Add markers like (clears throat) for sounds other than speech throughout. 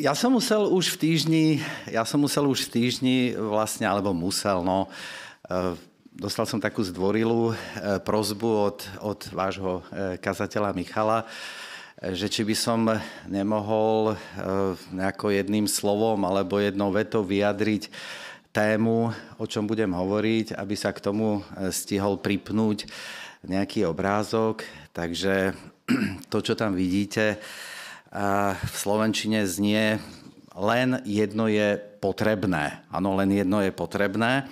Ja som musel už v týždni, ja som musel už v týždni vlastne, alebo musel, no, e, dostal som takú zdvorilú e, prozbu od, od vášho e, kazateľa Michala, že či by som nemohol nejako jedným slovom alebo jednou vetou vyjadriť tému, o čom budem hovoriť, aby sa k tomu stihol pripnúť nejaký obrázok. Takže (clears throat) to, čo tam vidíte, v Slovenčine znie len jedno je potrebné. Áno, len jedno je potrebné.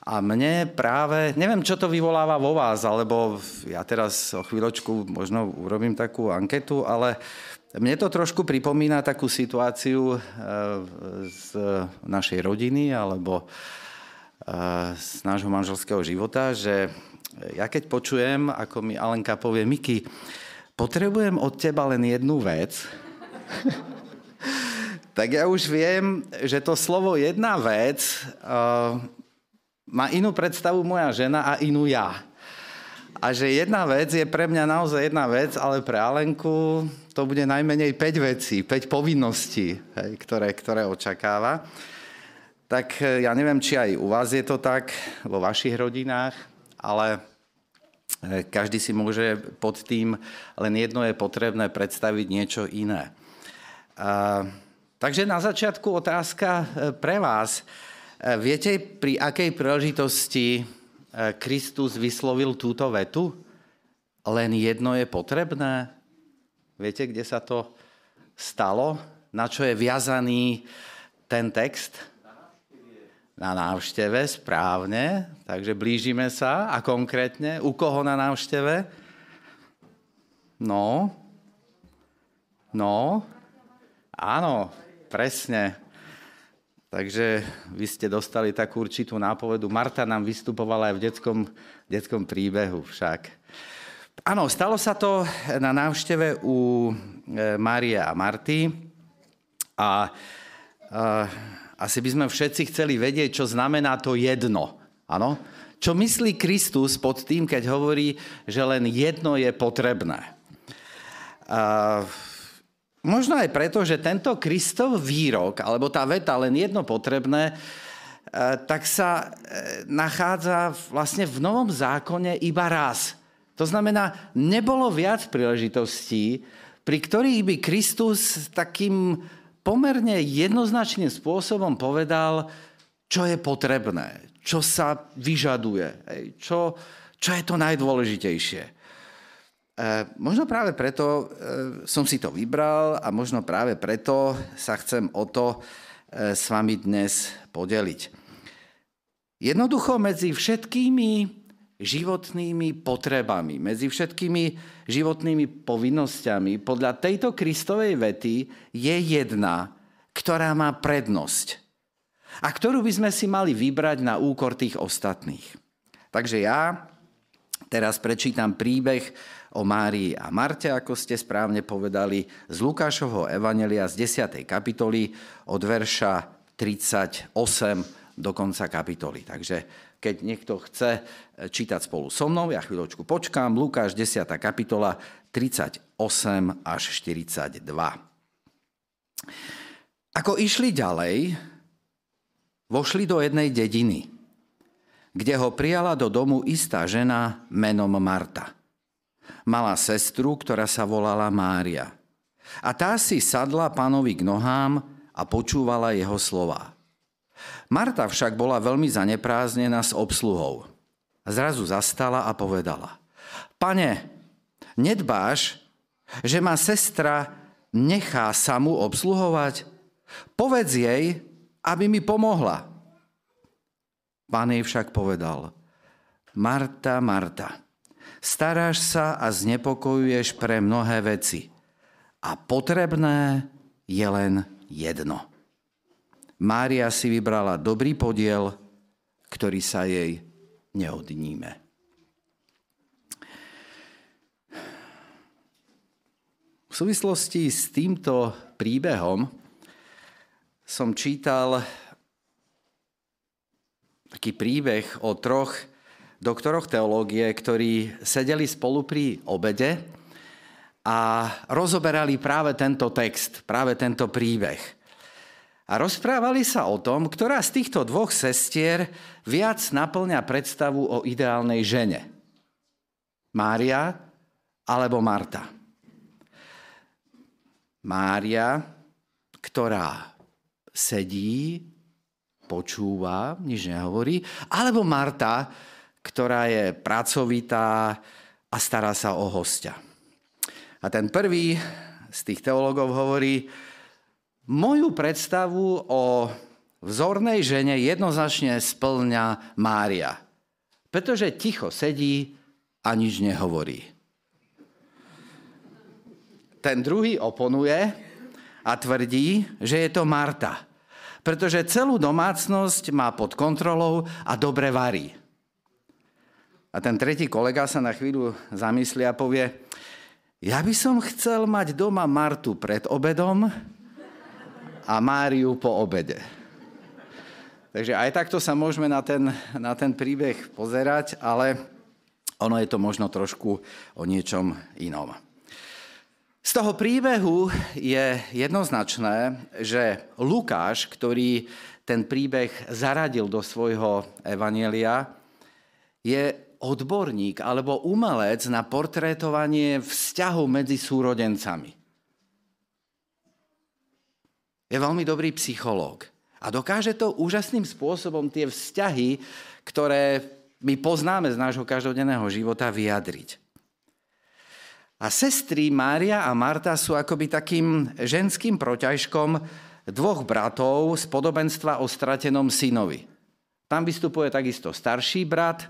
A mne práve, neviem, čo to vyvoláva vo vás, alebo ja teraz o chvíľočku možno urobím takú anketu, ale mne to trošku pripomína takú situáciu e, z našej rodiny alebo e, z nášho manželského života, že ja keď počujem, ako mi Alenka povie, Miky, potrebujem od teba len jednu vec, (laughs) tak ja už viem, že to slovo jedna vec uh, má inú predstavu moja žena a inú ja. A že jedna vec je pre mňa naozaj jedna vec, ale pre Alenku to bude najmenej 5 vecí, 5 povinností, hej, ktoré, ktoré očakáva. Tak eh, ja neviem, či aj u vás je to tak, vo vašich rodinách, ale každý si môže pod tým, len jedno je potrebné predstaviť niečo iné. Takže na začiatku otázka e, pre vás. E, viete, pri akej príležitosti Kristus vyslovil túto vetu? Len jedno je potrebné? Viete, kde sa to stalo? Na čo je viazaný ten text? Na návšteve, správne. Takže blížime sa. A konkrétne, u koho na návšteve? No. No. Áno, presne. Takže vy ste dostali takú určitú nápovedu. Marta nám vystupovala aj v detskom, detskom príbehu však. Áno, stalo sa to na návšteve u e, Márie a Marty. A, a asi by sme všetci chceli vedieť, čo znamená to jedno. Áno? Čo myslí Kristus pod tým, keď hovorí, že len jedno je potrebné? A možno aj preto, že tento Kristov výrok, alebo tá veta len jedno potrebné, tak sa e, nachádza vlastne v Novom zákone iba raz. To znamená, nebolo viac príležitostí, pri ktorých by Kristus takým pomerne jednoznačným spôsobom povedal, čo je potrebné, čo sa vyžaduje, čo, čo je to najdôležitejšie. E, možno práve preto e, som si to vybral a možno práve preto sa chcem o to e, s vami dnes podeliť. Jednoducho medzi všetkými životnými potrebami, medzi všetkými životnými povinnosťami, podľa tejto Kristovej vety je jedna, ktorá má prednosť a ktorú by sme si mali vybrať na úkor tých ostatných. Takže ja teraz prečítam príbeh o Márii a Marte, ako ste správne povedali, z Lukášovho Evanelia z 10. kapitoly od verša 38 do konca kapitoly. Takže keď niekto chce e, čítať spolu so mnou, ja chvíľočku počkám, Lukáš 10. kapitola 38 až 42. Ako išli ďalej, vošli do jednej dediny, kde ho prijala do domu istá žena menom Marta. Mala sestru, ktorá sa volala Mária. A tá si sadla pánovi k nohám a počúvala jeho slova. Marta však bola veľmi zaneprázdnená s obsluhou. Zrazu zastala a povedala. Pane, nedbáš, že ma sestra nechá samú obsluhovať? Povedz jej, aby mi pomohla. Pán jej však povedal. Marta, Marta, staráš sa a znepokojuješ pre mnohé veci. A potrebné je len jedno. Mária si vybrala dobrý podiel, ktorý sa jej neodníme. V súvislosti s týmto príbehom som čítal taký príbeh o troch doktoroch teológie, ktorí sedeli spolu pri obede a rozoberali práve tento text, práve tento príbeh. A rozprávali sa o tom, ktorá z týchto dvoch sestier viac naplňa predstavu o ideálnej žene. Mária alebo Marta. Mária, ktorá sedí, počúva, nič nehovorí, alebo Marta, ktorá je pracovitá a stará sa o hostia. A ten prvý z tých teológov hovorí, moju predstavu o vzornej žene jednoznačne splňa Mária, pretože ticho sedí a nič nehovorí. Ten druhý oponuje a tvrdí, že je to Marta, pretože celú domácnosť má pod kontrolou a dobre varí. A ten tretí kolega sa na chvíľu zamyslí a povie, ja by som chcel mať doma Martu pred obedom a Máriu po obede. Takže aj takto sa môžeme na ten, na ten príbeh pozerať, ale ono je to možno trošku o niečom inom. Z toho príbehu je jednoznačné, že Lukáš, ktorý ten príbeh zaradil do svojho evanielia, je odborník alebo umelec na portrétovanie vzťahov medzi súrodencami. Je veľmi dobrý psychológ a dokáže to úžasným spôsobom tie vzťahy, ktoré my poznáme z nášho každodenného života, vyjadriť. A sestry Mária a Marta sú akoby takým ženským proťažkom dvoch bratov z podobenstva o stratenom synovi. Tam vystupuje takisto starší brat,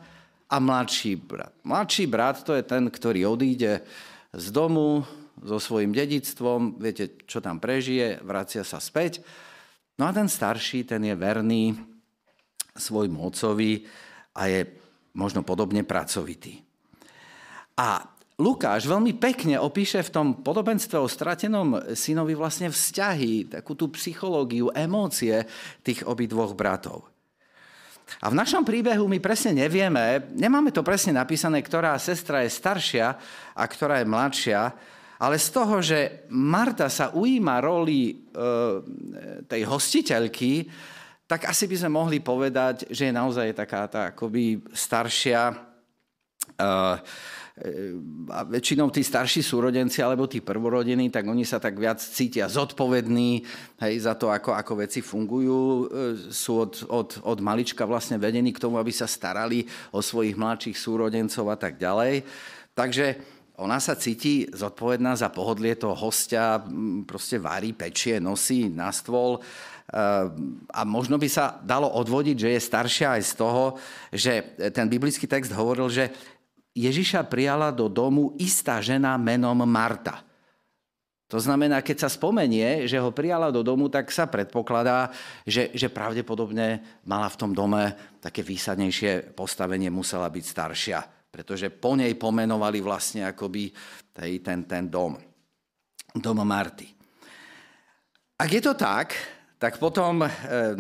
a mladší brat. Mladší brat to je ten, ktorý odíde z domu so svojím dedictvom, viete, čo tam prežije, vracia sa späť. No a ten starší, ten je verný svojmu otcovi a je možno podobne pracovitý. A Lukáš veľmi pekne opíše v tom podobenstve o stratenom synovi vlastne vzťahy, takú tú psychológiu, emócie tých obidvoch bratov. A v našom príbehu my presne nevieme, nemáme to presne napísané, ktorá sestra je staršia a ktorá je mladšia, ale z toho, že Marta sa ujíma roli e, tej hostiteľky, tak asi by sme mohli povedať, že je naozaj taká tá akoby staršia, e, a väčšinou tí starší súrodenci alebo tí prvorodení, tak oni sa tak viac cítia zodpovední hej, za to, ako, ako veci fungujú. E, sú od, od, od malička vlastne vedení k tomu, aby sa starali o svojich mladších súrodencov a tak ďalej. Takže ona sa cíti zodpovedná za pohodlie toho hostia, proste varí, pečie, nosí na stôl e, a možno by sa dalo odvodiť, že je staršia aj z toho, že ten biblický text hovoril, že Ježiša prijala do domu istá žena menom Marta. To znamená, keď sa spomenie, že ho prijala do domu, tak sa predpokladá, že, že pravdepodobne mala v tom dome také výsadnejšie postavenie, musela byť staršia, pretože po nej pomenovali vlastne akoby ten, ten dom, dom Marty. Ak je to tak, tak potom e,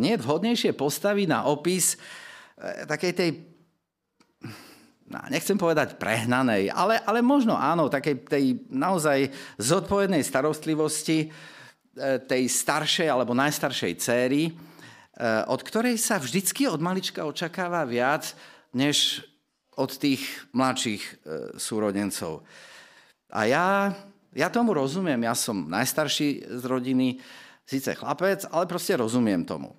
nie je vhodnejšie postaviť na opis e, takej tej no, nechcem povedať prehnanej, ale, ale možno áno, takej tej naozaj zodpovednej starostlivosti e, tej staršej alebo najstaršej céry, od ktorej sa vždycky od malička očakáva viac, než od tých mladších e, súrodencov. A ja, ja tomu rozumiem, ja som najstarší z rodiny, síce chlapec, ale proste rozumiem tomu.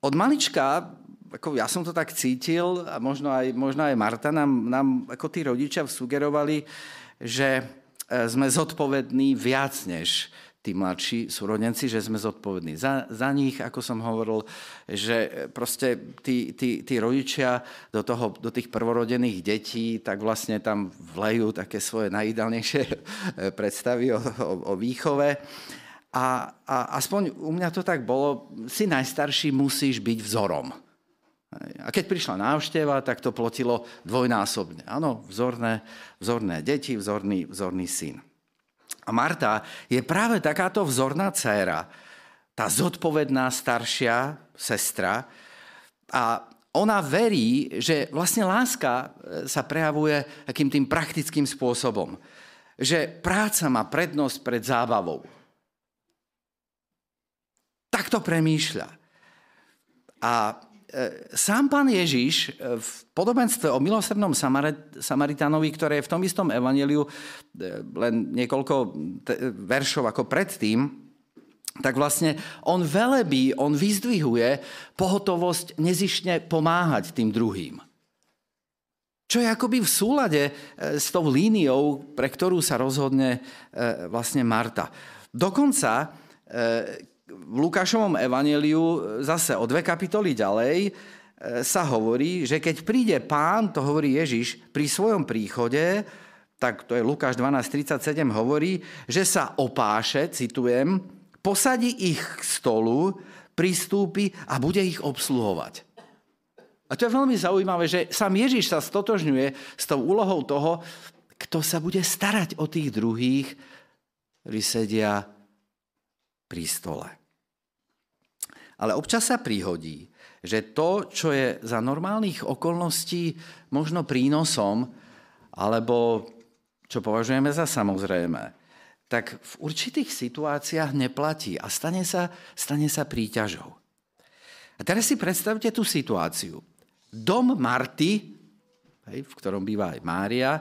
Od malička ako ja som to tak cítil a možno aj, možno aj Marta nám, nám ako tí rodičia sugerovali, že e, sme zodpovední viac než tí mladší súrodenci, že sme zodpovední za, za nich, ako som hovoril, že proste tí, tí, tí rodičia do, toho, do tých prvorodených detí tak vlastne tam vlejú také svoje najídalnejšie e, (laughs) predstavy o, o, o výchove. A, a aspoň u mňa to tak bolo, si najstarší musíš byť vzorom. A keď prišla návšteva, tak to plotilo dvojnásobne. Áno, vzorné, vzorné deti, vzorný, vzorný syn. A Marta je práve takáto vzorná dcéra, tá zodpovedná staršia sestra a ona verí, že vlastne láska e, sa prejavuje takým tým praktickým spôsobom. že práca má prednosť pred zábavou. Tak to premýšľa. A sám pán Ježiš e, v podobenstve o milosrdnom Samaritánovi, ktoré je v tom istom evaneliu e, len niekoľko veršov ako predtým, tak vlastne on velebí, on vyzdvihuje pohotovosť nezišne pomáhať tým druhým. Čo je akoby v súlade e, s tou líniou, pre ktorú sa rozhodne e, vlastne Marta. Dokonca e, v Lukášovom evaneliu zase o dve kapitoly ďalej sa hovorí, že keď príde pán, to hovorí Ježiš, pri svojom príchode, tak to je Lukáš 12.37, hovorí, že sa opáše, citujem, posadí ich k stolu, pristúpi a bude ich obsluhovať. A to je veľmi zaujímavé, že sám Ježiš sa stotožňuje s tou úlohou toho, kto sa bude starať o tých druhých, ktorí sedia pri stole. Ale občas sa prihodí, že to, čo je za normálnych okolností možno prínosom, alebo čo považujeme za samozrejme, tak v určitých situáciách neplatí a stane sa, stane sa príťažou. A teraz si predstavte tú situáciu. Dom Marty, hej, v ktorom býva aj Mária,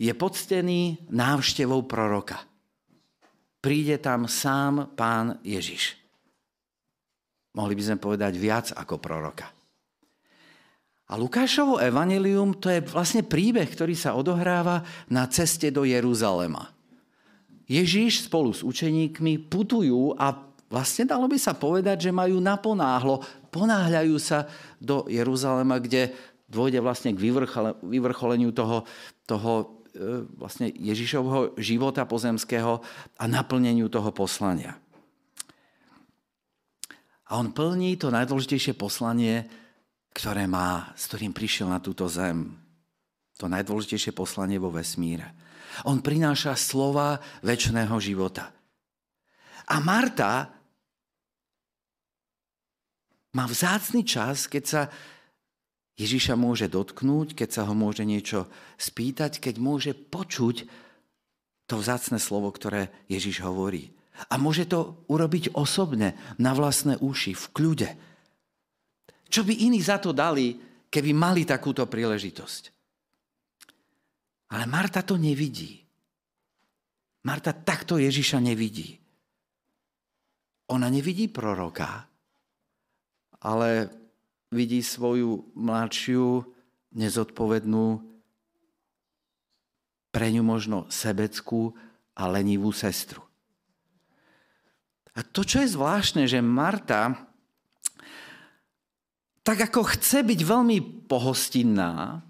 je poctený návštevou proroka. Príde tam sám pán Ježiš. Mohli by sme povedať viac ako proroka. A Lukášovo evanelium to je vlastne príbeh, ktorý sa odohráva na ceste do Jeruzalema. Ježíš spolu s učeníkmi putujú a vlastne dalo by sa povedať, že majú naponáhlo ponáhľajú sa do Jeruzalema, kde dôjde vlastne k vyvrcholeniu toho, toho vlastne Ježišovho života pozemského a naplneniu toho poslania. A on plní to najdôležitejšie poslanie, ktoré má, s ktorým prišiel na túto zem. To najdôležitejšie poslanie vo vesmíre. On prináša slova väčšného života. A Marta má vzácný čas, keď sa Ježiša môže dotknúť, keď sa ho môže niečo spýtať, keď môže počuť to vzácne slovo, ktoré Ježiš hovorí. A môže to urobiť osobne, na vlastné uši, v kľude. Čo by iní za to dali, keby mali takúto príležitosť? Ale Marta to nevidí. Marta takto Ježiša nevidí. Ona nevidí proroka, ale vidí svoju mladšiu, nezodpovednú, pre ňu možno sebeckú a lenivú sestru. A to, čo je zvláštne, že Marta tak ako chce byť veľmi pohostinná,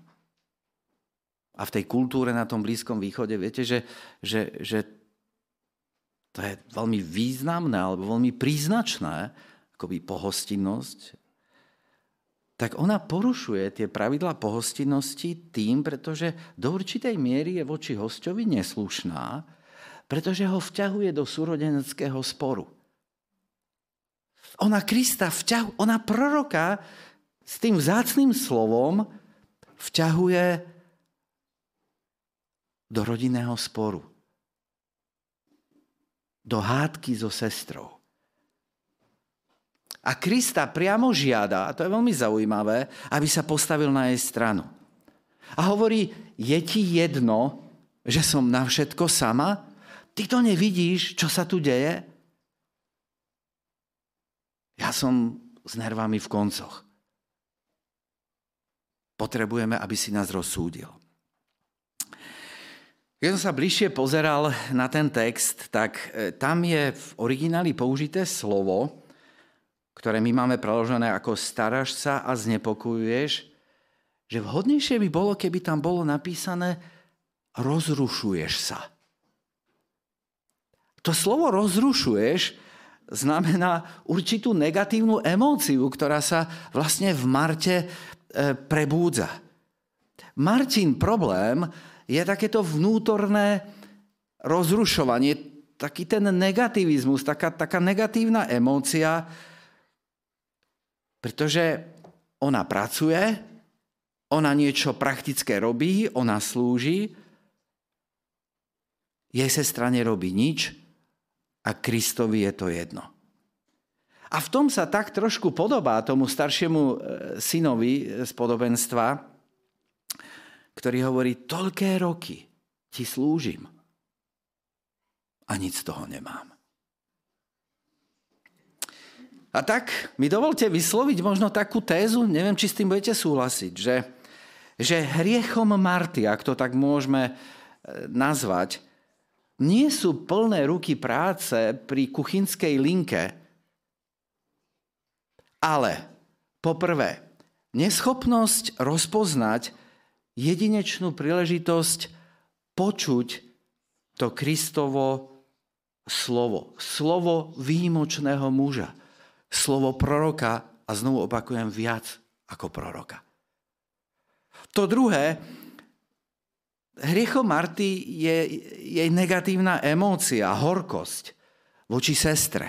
a v tej kultúre na tom Blízkom východe, viete, že, že, že to je veľmi významné alebo veľmi príznačné, akoby pohostinnosť, tak ona porušuje tie pravidla pohostinnosti tým, pretože do určitej miery je voči hostovi neslušná, pretože ho vťahuje do súrodeneckého sporu. Ona Krista vťahuje, ona proroka s tým vzácným slovom vťahuje do rodinného sporu. Do hádky so sestrou. A Krista priamo žiada, a to je veľmi zaujímavé, aby sa postavil na jej stranu. A hovorí, je ti jedno, že som na všetko sama? Ty to nevidíš, čo sa tu deje? Ja som s nervami v koncoch. Potrebujeme, aby si nás rozsúdil. Keď som sa bližšie pozeral na ten text, tak e, tam je v origináli použité slovo, ktoré my máme preložené ako staráš sa a znepokojuješ, že vhodnejšie by bolo, keby tam bolo napísané rozrušuješ sa. To slovo rozrušuješ znamená určitú negatívnu emóciu, ktorá sa vlastne v Marte e, prebúdza. Martin problém je takéto vnútorné rozrušovanie, taký ten negativizmus, taká, taká negatívna emócia, pretože ona pracuje, ona niečo praktické robí, ona slúži, jej sestra nerobí nič a Kristovi je to jedno. A v tom sa tak trošku podobá tomu staršiemu e, synovi z podobenstva, ktorý hovorí, toľké roky ti slúžim a nic z toho nemám. A tak mi dovolte vysloviť možno takú tézu, neviem, či s tým budete súhlasiť, že, že hriechom Marty, ak to tak môžeme e, nazvať, nie sú plné ruky práce pri kuchynskej linke, ale poprvé, neschopnosť rozpoznať jedinečnú príležitosť počuť to Kristovo slovo. Slovo výjimočného muža. Slovo proroka a znovu opakujem viac ako proroka. To druhé, hriechom Marty je jej negatívna emócia, horkosť voči sestre,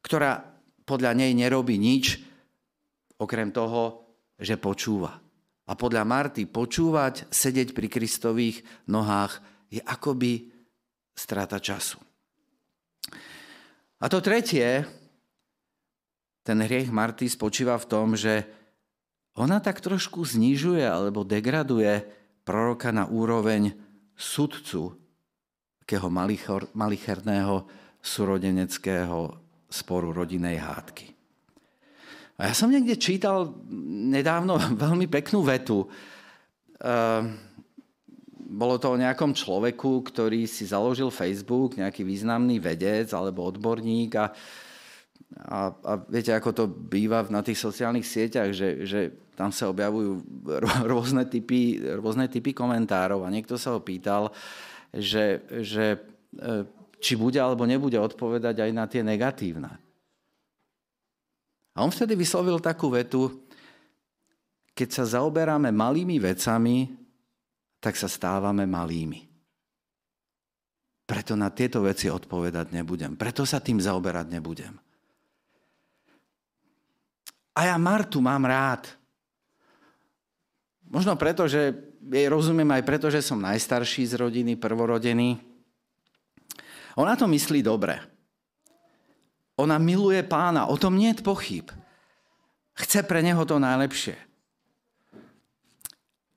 ktorá podľa nej nerobí nič, okrem toho, že počúva. A podľa Marty počúvať, sedieť pri Kristových nohách je akoby strata času. A to tretie, ten hriech Marty spočíva v tom, že ona tak trošku znižuje alebo degraduje proroka na úroveň sudcu takého malicherného súrodeneckého sporu rodinej hádky. A ja som niekde čítal nedávno (laughs) veľmi peknú vetu. Ehm, bolo to o nejakom človeku, ktorý si založil Facebook, nejaký významný vedec alebo odborník a, a, a viete, ako to býva na tých sociálnych sieťach, že, že tam sa objavujú rôzne typy, rôzne typy komentárov a niekto sa ho pýtal, že, že e, či bude alebo nebude odpovedať aj na tie negatívne. A on vtedy vyslovil takú vetu, keď sa zaoberáme malými vecami, tak sa stávame malými. Preto na tieto veci odpovedať nebudem. Preto sa tým zaoberať nebudem. A ja Martu mám rád. Možno preto, že jej rozumiem aj preto, že som najstarší z rodiny, prvorodený. Ona to myslí dobre. Ona miluje pána, o tom nie je pochyb. Chce pre neho to najlepšie.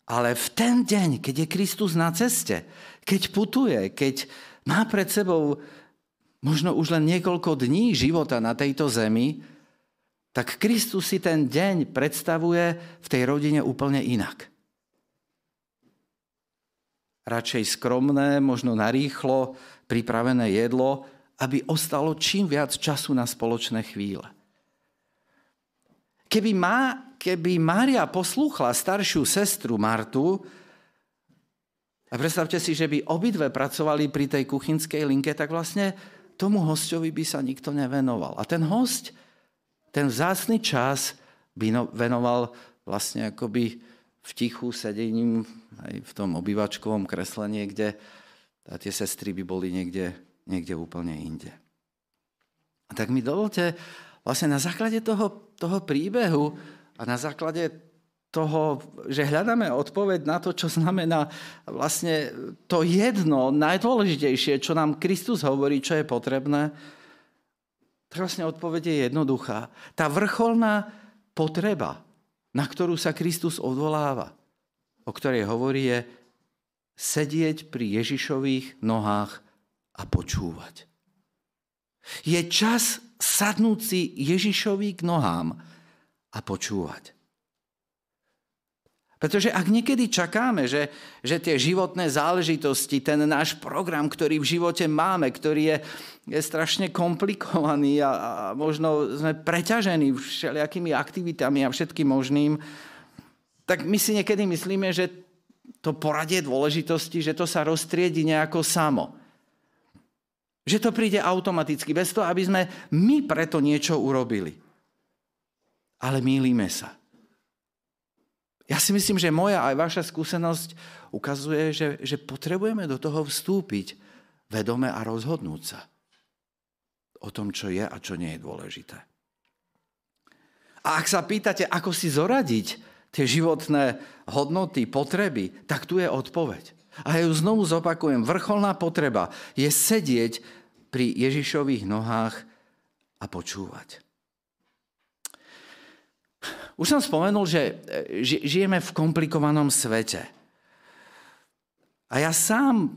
Ale v ten deň, keď je Kristus na ceste, keď putuje, keď má pred sebou možno už len niekoľko dní života na tejto zemi, tak Kristus si ten deň predstavuje v tej rodine úplne inak. Radšej skromné, možno narýchlo, pripravené jedlo, aby ostalo čím viac času na spoločné chvíle. Keby, má, keby Mária poslúchla staršiu sestru Martu, a predstavte si, že by obidve pracovali pri tej kuchynskej linke, tak vlastne tomu hostovi by sa nikto nevenoval. A ten host, ten vzácný čas by no, venoval vlastne akoby v tichu sedením aj v tom obývačkovom kresle niekde, a tie sestry by boli niekde, niekde úplne inde. A tak mi dovolte vlastne na základe toho, toho príbehu a na základe toho, že hľadáme odpoveď na to, čo znamená vlastne to jedno, najdôležitejšie, čo nám Kristus hovorí, čo je potrebné, tak vlastne odpoveď je jednoduchá. Tá vrcholná potreba, na ktorú sa Kristus odvoláva, o ktorej hovorí, je sedieť pri Ježišových nohách a počúvať. Je čas sadnúť si Ježišovi k nohám a počúvať. Pretože ak niekedy čakáme, že, že tie životné záležitosti, ten náš program, ktorý v živote máme, ktorý je, je strašne komplikovaný a, a možno sme preťažení všelijakými aktivitami a všetkým možným, tak my si niekedy myslíme, že to poradie dôležitosti, že to sa roztriedi nejako samo. Že to príde automaticky, bez toho, aby sme my preto niečo urobili. Ale mýlime sa. Ja si myslím, že moja aj vaša skúsenosť ukazuje, že, že potrebujeme do toho vstúpiť vedome a rozhodnúť sa o tom, čo je a čo nie je dôležité. A ak sa pýtate, ako si zoradiť tie životné hodnoty, potreby, tak tu je odpoveď. A ja ju znovu zopakujem. Vrcholná potreba je sedieť pri Ježišových nohách a počúvať. Už som spomenul, že žijeme v komplikovanom svete. A ja sám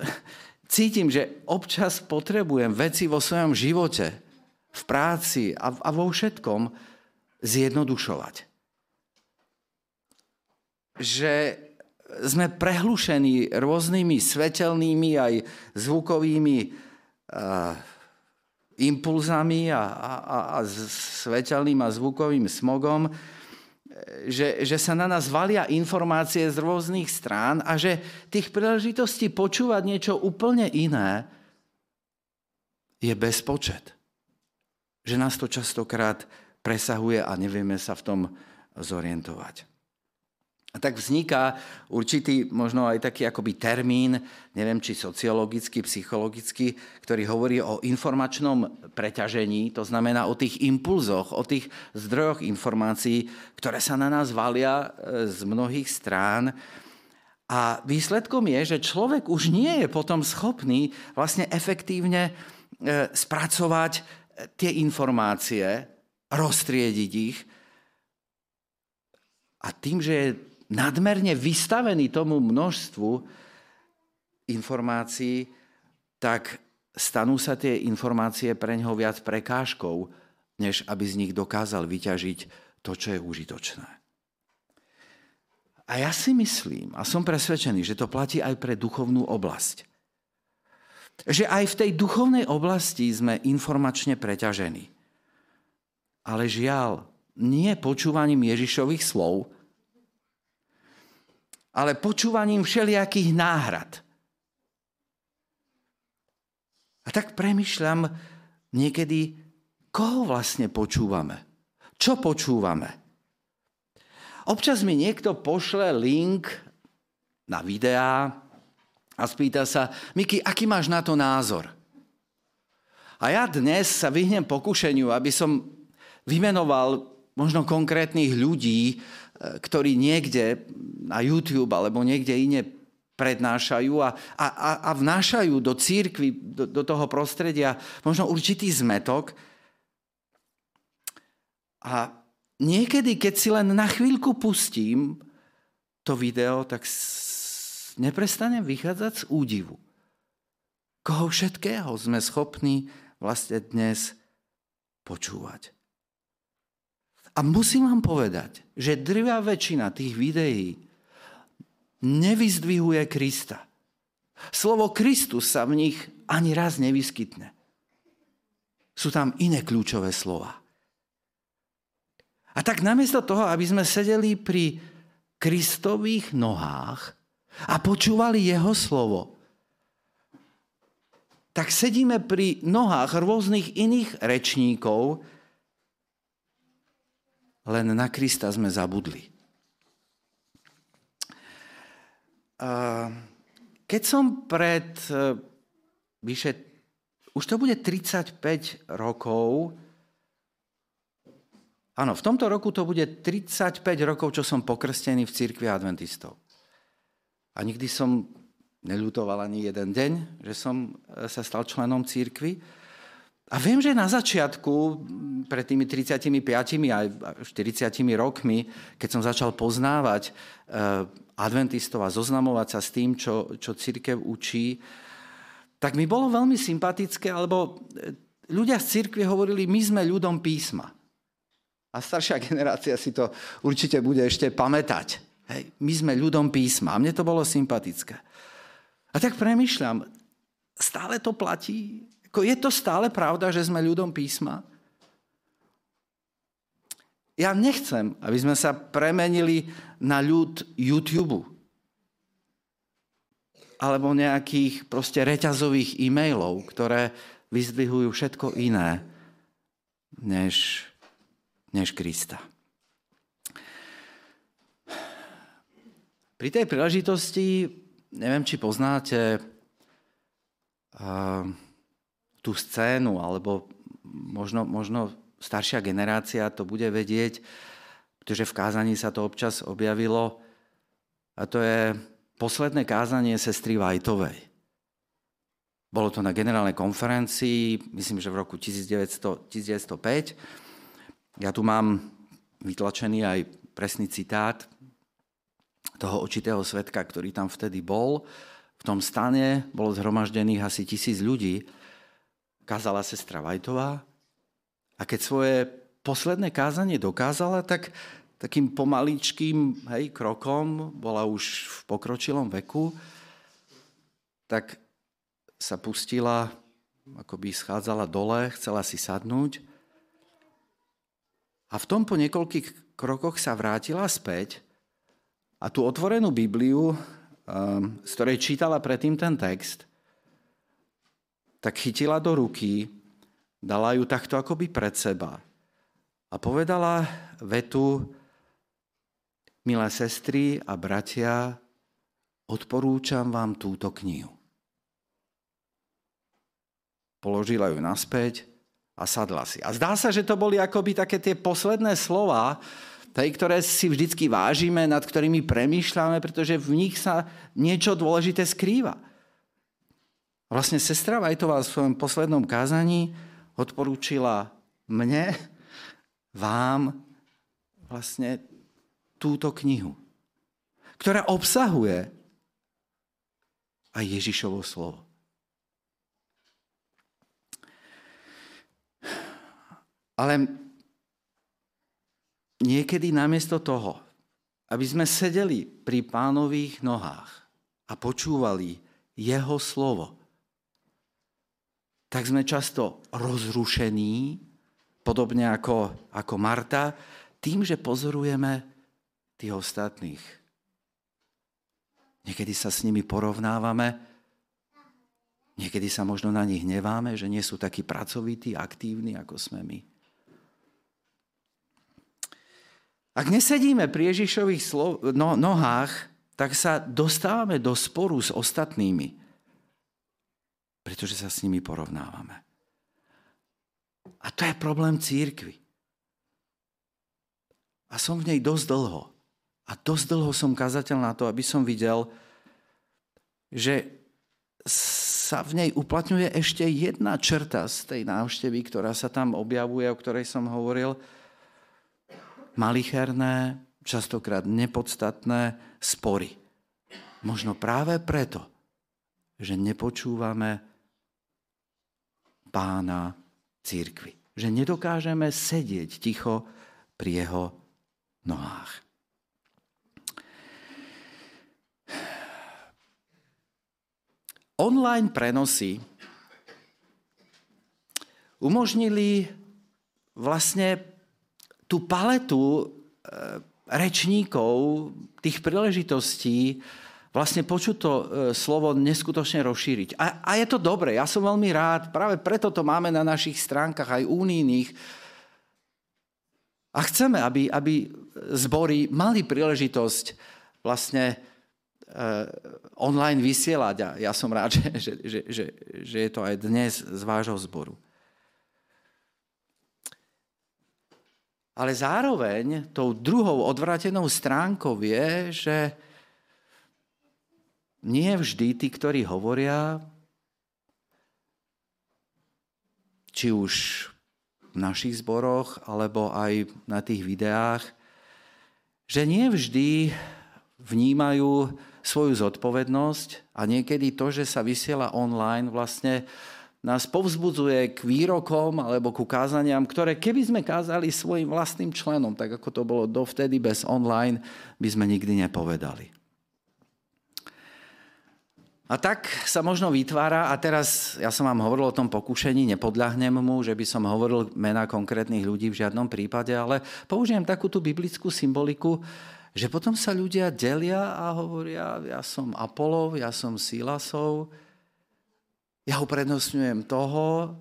(laughs) cítim, že občas potrebujem veci vo svojom živote, v práci a, vo všetkom zjednodušovať. Že sme prehlušení rôznymi svetelnými aj zvukovými uh, impulzami a, a, a svetelným a zvukovým smogom, že, že sa na nás valia informácie z rôznych strán a že tých príležitostí počúvať niečo úplne iné je bezpočet. Že nás to častokrát presahuje a nevieme sa v tom zorientovať. A tak vzniká určitý, možno aj taký akoby termín, neviem či sociologicky, psychologicky, ktorý hovorí o informačnom preťažení, to znamená o tých impulzoch, o tých zdrojoch informácií, ktoré sa na nás valia e, z mnohých strán. A výsledkom je, že človek už nie je potom schopný vlastne efektívne e, spracovať e, tie informácie, roztriediť ich. A tým, že je nadmerne vystavený tomu množstvu informácií, tak stanú sa tie informácie pre ňoho viac prekážkou, než aby z nich dokázal vyťažiť to, čo je užitočné. A ja si myslím, a som presvedčený, že to platí aj pre duchovnú oblasť. Že aj v tej duchovnej oblasti sme informačne preťažení. Ale žiaľ, nie počúvaním Ježišových slov, ale počúvaním všelijakých náhrad. A tak premyšľam niekedy, koho vlastne počúvame. Čo počúvame? Občas mi niekto pošle link na videá a spýta sa, Miky, aký máš na to názor? A ja dnes sa vyhnem pokušeniu, aby som vymenoval možno konkrétnych ľudí, ktorí niekde na YouTube alebo niekde ine prednášajú a, a, a vnášajú do církvy, do, do toho prostredia možno určitý zmetok. A niekedy, keď si len na chvíľku pustím to video, tak neprestanem vychádzať z údivu. Koho všetkého sme schopní vlastne dnes počúvať. A musím vám povedať, že drvá väčšina tých videí nevyzdvihuje Krista. Slovo Kristus sa v nich ani raz nevyskytne. Sú tam iné kľúčové slova. A tak namiesto toho, aby sme sedeli pri Kristových nohách a počúvali jeho slovo, tak sedíme pri nohách rôznych iných rečníkov, len na Krista sme zabudli. Keď som pred e, vyše, už to bude 35 rokov, áno, v tomto roku to bude 35 rokov, čo som pokrstený v církvi adventistov. A nikdy som neľutoval ani jeden deň, že som e, sa stal členom církvy. A viem, že na začiatku, pred tými 35 aj 40 rokmi, keď som začal poznávať eh, adventistov a zoznamovať sa s tým, čo, čo církev učí, tak mi bolo veľmi sympatické, alebo eh, ľudia z církve hovorili, my sme ľudom písma. A staršia generácia si to určite bude ešte pamätať. Hej, my sme ľudom písma. A mne to bolo sympatické. A tak premyšľam, stále to platí? Je to stále pravda, že sme ľudom písma? Ja nechcem, aby sme sa premenili na ľud YouTube alebo nejakých proste reťazových e-mailov, ktoré vyzdvihujú všetko iné než, než Krista. Pri tej príležitosti, neviem, či poznáte uh, tú scénu, alebo možno, možno staršia generácia to bude vedieť, pretože v kázaní sa to občas objavilo. A to je posledné kázanie sestry Vajtovej. Bolo to na generálnej konferencii, myslím, že v roku 1900, 1905. Ja tu mám vytlačený aj presný citát toho očitého svetka, ktorý tam vtedy bol. V tom stane bolo zhromaždených asi tisíc ľudí. Kázala sestra Vajtová a keď svoje posledné kázanie dokázala, tak takým pomaličkým hej, krokom, bola už v pokročilom veku, tak sa pustila, ako by schádzala dole, chcela si sadnúť. A v tom po niekoľkých krokoch sa vrátila späť a tú otvorenú Bibliu, ehm, z ktorej čítala predtým ten text, tak chytila do ruky, dala ju takto akoby pred seba a povedala vetu, milé sestry a bratia, odporúčam vám túto knihu. Položila ju naspäť a sadla si. A zdá sa, že to boli akoby také tie posledné slova, tej, ktoré si vždycky vážime, nad ktorými premýšľame, pretože v nich sa niečo dôležité skrýva. Vlastne sestra Vajtová v svojom poslednom kázaní odporúčila mne, vám vlastne túto knihu, ktorá obsahuje aj Ježišovo slovo. Ale niekedy namiesto toho, aby sme sedeli pri pánových nohách a počúvali jeho slovo, tak sme často rozrušení, podobne ako, ako Marta, tým, že pozorujeme tých ostatných. Niekedy sa s nimi porovnávame, niekedy sa možno na nich hneváme, že nie sú takí pracovití, aktívni, ako sme my. Ak nesedíme pri Ježišových no- nohách, tak sa dostávame do sporu s ostatnými, pretože sa s nimi porovnávame. A to je problém církvy. A som v nej dosť dlho. A dosť dlho som kazateľ na to, aby som videl, že sa v nej uplatňuje ešte jedna črta z tej návštevy, ktorá sa tam objavuje, o ktorej som hovoril. Malicherné, častokrát nepodstatné spory. Možno práve preto, že nepočúvame pána církvy. Že nedokážeme sedieť ticho pri jeho nohách. online prenosy umožnili vlastne tú paletu e, rečníkov, tých príležitostí, vlastne počuť to e, slovo neskutočne rozšíriť. A, a je to dobre, ja som veľmi rád, práve preto to máme na našich stránkach aj unijných. A chceme, aby, aby zbory mali príležitosť vlastne Eh, online vysielať a ja som rád, (laughs) že, že, že, že je to aj dnes z vášho zboru. Ale zároveň tou druhou odvratenou stránkou je, že nie vždy tí, ktorí hovoria, či už v našich zboroch, alebo aj na tých videách, že nie vždy vnímajú svoju zodpovednosť a niekedy to, že sa vysiela online, vlastne nás povzbudzuje k výrokom alebo ku kázaniam, ktoré keby sme kázali svojim vlastným členom, tak ako to bolo dovtedy bez online, by sme nikdy nepovedali. A tak sa možno vytvára, a teraz ja som vám hovoril o tom pokušení, nepodľahnem mu, že by som hovoril mena konkrétnych ľudí v žiadnom prípade, ale použijem takú tú biblickú symboliku, že potom sa ľudia delia a hovoria, ja som Apolov, ja som Silasov, ja uprednostňujem toho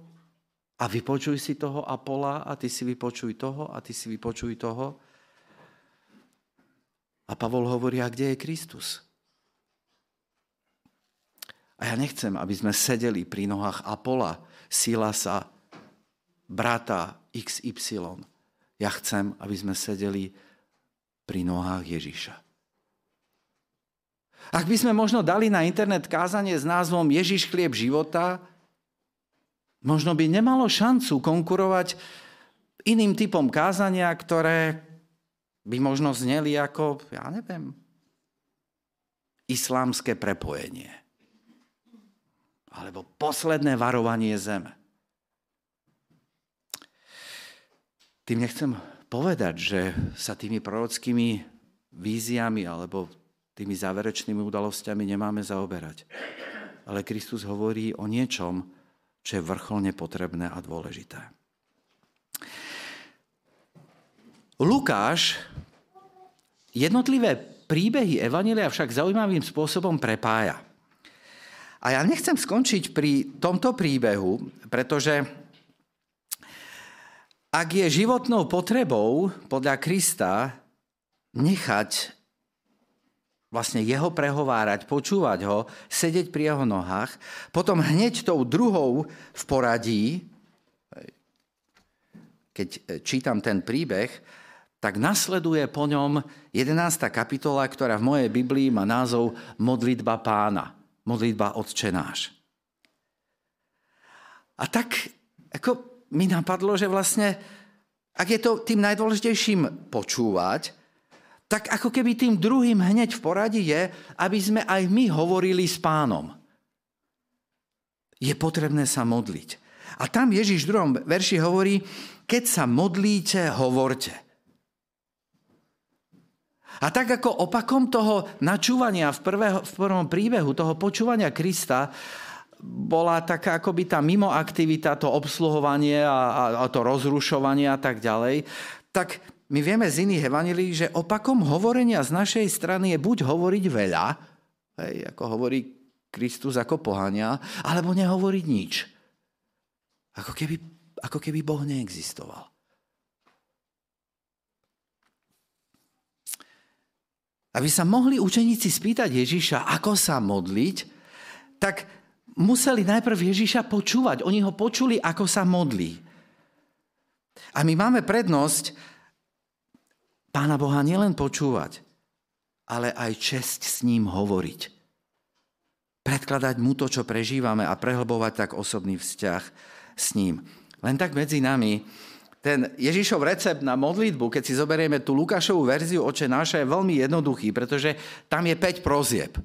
a vypočuj si toho Apola a ty si vypočuj toho a ty si vypočuj toho. A Pavol hovorí, a kde je Kristus? A ja nechcem, aby sme sedeli pri nohách Apola, Silasa, brata XY. Ja chcem, aby sme sedeli pri nohách Ježiša. Ak by sme možno dali na internet kázanie s názvom Ježiš chlieb života, možno by nemalo šancu konkurovať iným typom kázania, ktoré by možno zneli ako, ja neviem, islámske prepojenie. Alebo posledné varovanie zeme. Tým nechcem povedať, že sa tými prorockými víziami alebo tými záverečnými udalosťami nemáme zaoberať. Ale Kristus hovorí o niečom, čo je vrcholne potrebné a dôležité. Lukáš jednotlivé príbehy Evanelia však zaujímavým spôsobom prepája. A ja nechcem skončiť pri tomto príbehu, pretože ak je životnou potrebou podľa Krista nechať vlastne jeho prehovárať, počúvať ho, sedieť pri jeho nohách. Potom hneď tou druhou v poradí, keď čítam ten príbeh, tak nasleduje po ňom 11. kapitola, ktorá v mojej Biblii má názov Modlitba pána, modlitba odčenáš. A tak ako mi napadlo, že vlastne, ak je to tým najdôležitejším počúvať, tak ako keby tým druhým hneď v poradí je, aby sme aj my hovorili s pánom. Je potrebné sa modliť. A tam Ježiš v druhom verši hovorí, keď sa modlíte, hovorte. A tak ako opakom toho načúvania v, prvého, v prvom príbehu, toho počúvania Krista, bola taká akoby tá mimoaktivita, to obsluhovanie a, a, a to rozrušovanie a tak ďalej, tak my vieme z iných evanilí, že opakom hovorenia z našej strany je buď hovoriť veľa, hej, ako hovorí Kristus ako pohania, alebo nehovoriť nič. Ako keby, ako keby Boh neexistoval. Aby sa mohli učeníci spýtať Ježiša, ako sa modliť, tak museli najprv Ježiša počúvať. Oni ho počuli, ako sa modlí. A my máme prednosť Pána Boha nielen počúvať, ale aj česť s ním hovoriť. Predkladať mu to, čo prežívame a prehlbovať tak osobný vzťah s ním. Len tak medzi nami, ten Ježišov recept na modlitbu, keď si zoberieme tú Lukášovú verziu oče náša, je veľmi jednoduchý, pretože tam je 5 prozieb.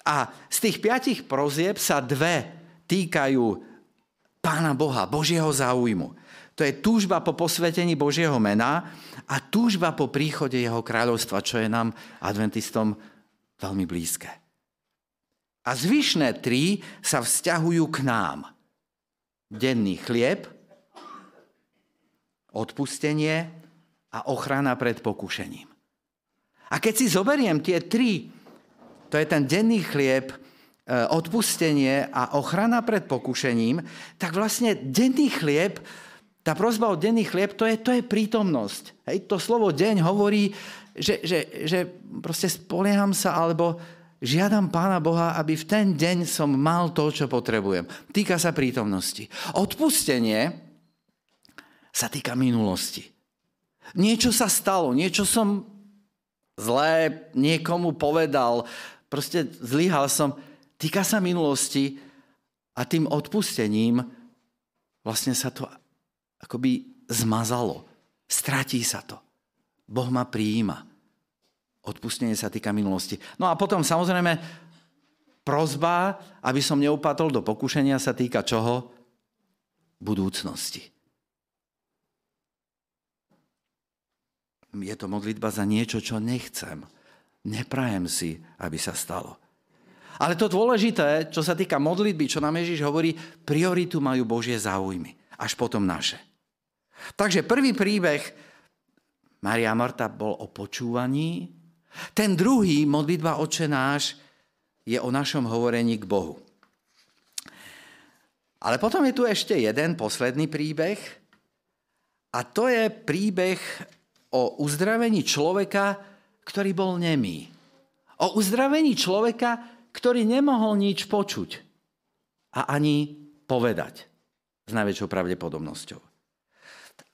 A z tých 5 prozieb sa dve týkajú Pána Boha, Božieho záujmu. To je túžba po posvetení Božieho mena a túžba po príchode jeho kráľovstva, čo je nám, adventistom, veľmi blízke. A zvyšné tri sa vzťahujú k nám. Denný chlieb, odpustenie a ochrana pred pokušením. A keď si zoberiem tie tri, to je ten denný chlieb, e, odpustenie a ochrana pred pokušením, tak vlastne denný chlieb tá prozba o denný chlieb, to je, to je prítomnosť. Hej, to slovo deň hovorí, že, že, že proste spolieham sa, alebo žiadam Pána Boha, aby v ten deň som mal to, čo potrebujem. Týka sa prítomnosti. Odpustenie sa týka minulosti. Niečo sa stalo, niečo som zlé niekomu povedal, proste zlyhal som. Týka sa minulosti a tým odpustením vlastne sa to akoby zmazalo. Stratí sa to. Boh ma prijíma. Odpustenie sa týka minulosti. No a potom samozrejme prozba, aby som neupadol do pokušenia, sa týka čoho? Budúcnosti. Je to modlitba za niečo, čo nechcem. Neprajem si, aby sa stalo. Ale to dôležité, čo sa týka modlitby, čo nám Ježiš hovorí, prioritu majú Božie záujmy, až potom naše. Takže prvý príbeh Maria Marta bol o počúvaní. Ten druhý, modlitba Oče náš, je o našom hovorení k Bohu. Ale potom je tu ešte jeden posledný príbeh a to je príbeh o uzdravení človeka, ktorý bol nemý. O uzdravení človeka, ktorý nemohol nič počuť a ani povedať s najväčšou pravdepodobnosťou.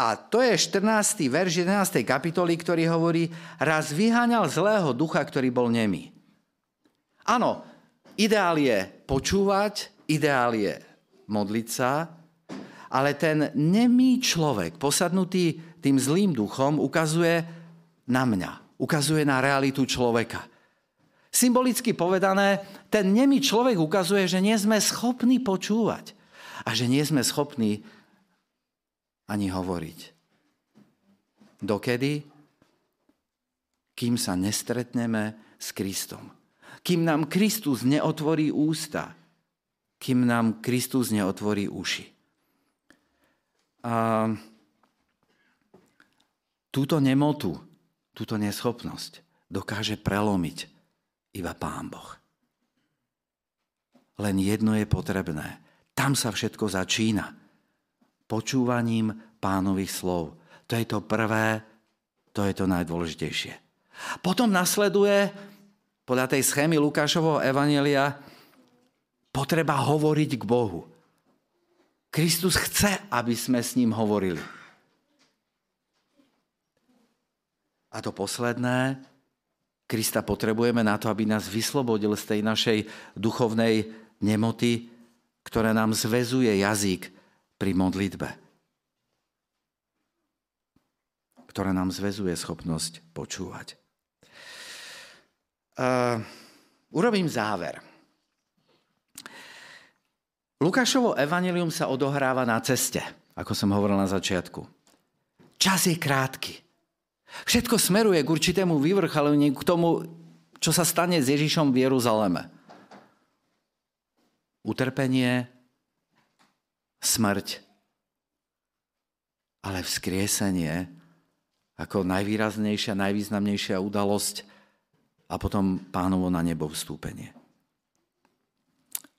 A to je 14. verš 11. kapitoly, ktorý hovorí, raz vyháňal zlého ducha, ktorý bol nemý. Áno, ideál je počúvať, ideál je modliť sa, ale ten nemý človek, posadnutý tým zlým duchom, ukazuje na mňa, ukazuje na realitu človeka. Symbolicky povedané, ten nemý človek ukazuje, že nie sme schopní počúvať a že nie sme schopní ani hovoriť. Dokedy? Kým sa nestretneme s Kristom. Kým nám Kristus neotvorí ústa. Kým nám Kristus neotvorí uši. A túto nemotu, túto neschopnosť dokáže prelomiť iba Pán Boh. Len jedno je potrebné. Tam sa všetko začína. Počúvaním pánových slov. To je to prvé, to je to najdôležitejšie. Potom nasleduje, podľa tej schémy Lukášovho evanelia, potreba hovoriť k Bohu. Kristus chce, aby sme s ním hovorili. A to posledné, Krista potrebujeme na to, aby nás vyslobodil z tej našej duchovnej nemoty, ktorá nám zväzuje jazyk pri modlitbe. Ktorá nám zväzuje schopnosť počúvať. Uh, urobím záver. Lukášovo evanilium sa odohráva na ceste, ako som hovoril na začiatku. Čas je krátky. Všetko smeruje k určitému vyvrchaleniu, k tomu, čo sa stane s Ježišom v Jeruzaleme. Utrpenie, smrť, ale vzkriesenie ako najvýraznejšia, najvýznamnejšia udalosť a potom pánovo na nebo vstúpenie.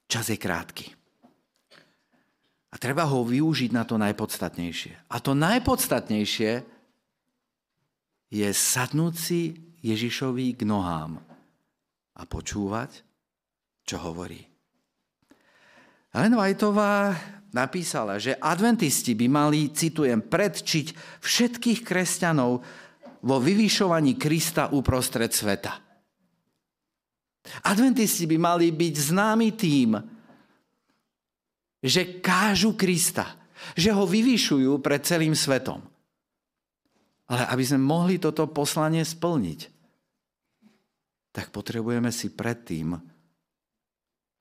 Čas je krátky. A treba ho využiť na to najpodstatnejšie. A to najpodstatnejšie je sadnúť si Ježišovi k nohám a počúvať, čo hovorí. Ellen Whiteová napísala, že adventisti by mali, citujem, predčiť všetkých kresťanov vo vyvyšovaní Krista uprostred sveta. Adventisti by mali byť známi tým, že kážu Krista, že ho vyvyšujú pred celým svetom. Ale aby sme mohli toto poslanie splniť, tak potrebujeme si predtým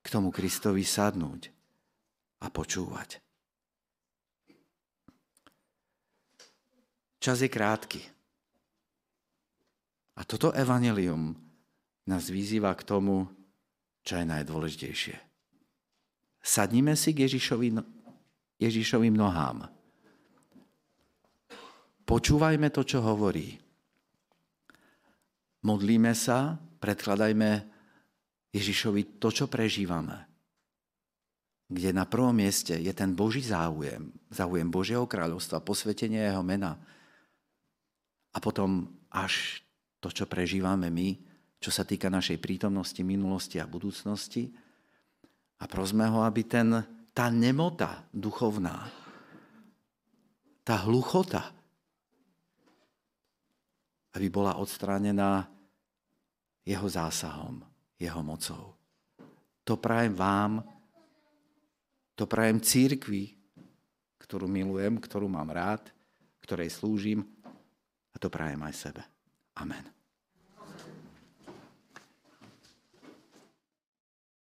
k tomu Kristovi sadnúť a počúvať. Čas je krátky. A toto evanelium nás vyzýva k tomu, čo je najdôležitejšie. Sadnime si k Ježišovi, Ježišovým nohám Počúvajme to, čo hovorí. Modlíme sa, predkladajme Ježišovi to, čo prežívame. Kde na prvom mieste je ten Boží záujem, záujem Božieho kráľovstva, posvetenie jeho mena. A potom až to, čo prežívame my, čo sa týka našej prítomnosti, minulosti a budúcnosti. A prosme ho, aby ten, tá nemota duchovná, tá hluchota, aby bola odstránená jeho zásahom, jeho mocou. To prajem vám, to prajem církvi, ktorú milujem, ktorú mám rád, ktorej slúžim a to prajem aj sebe. Amen.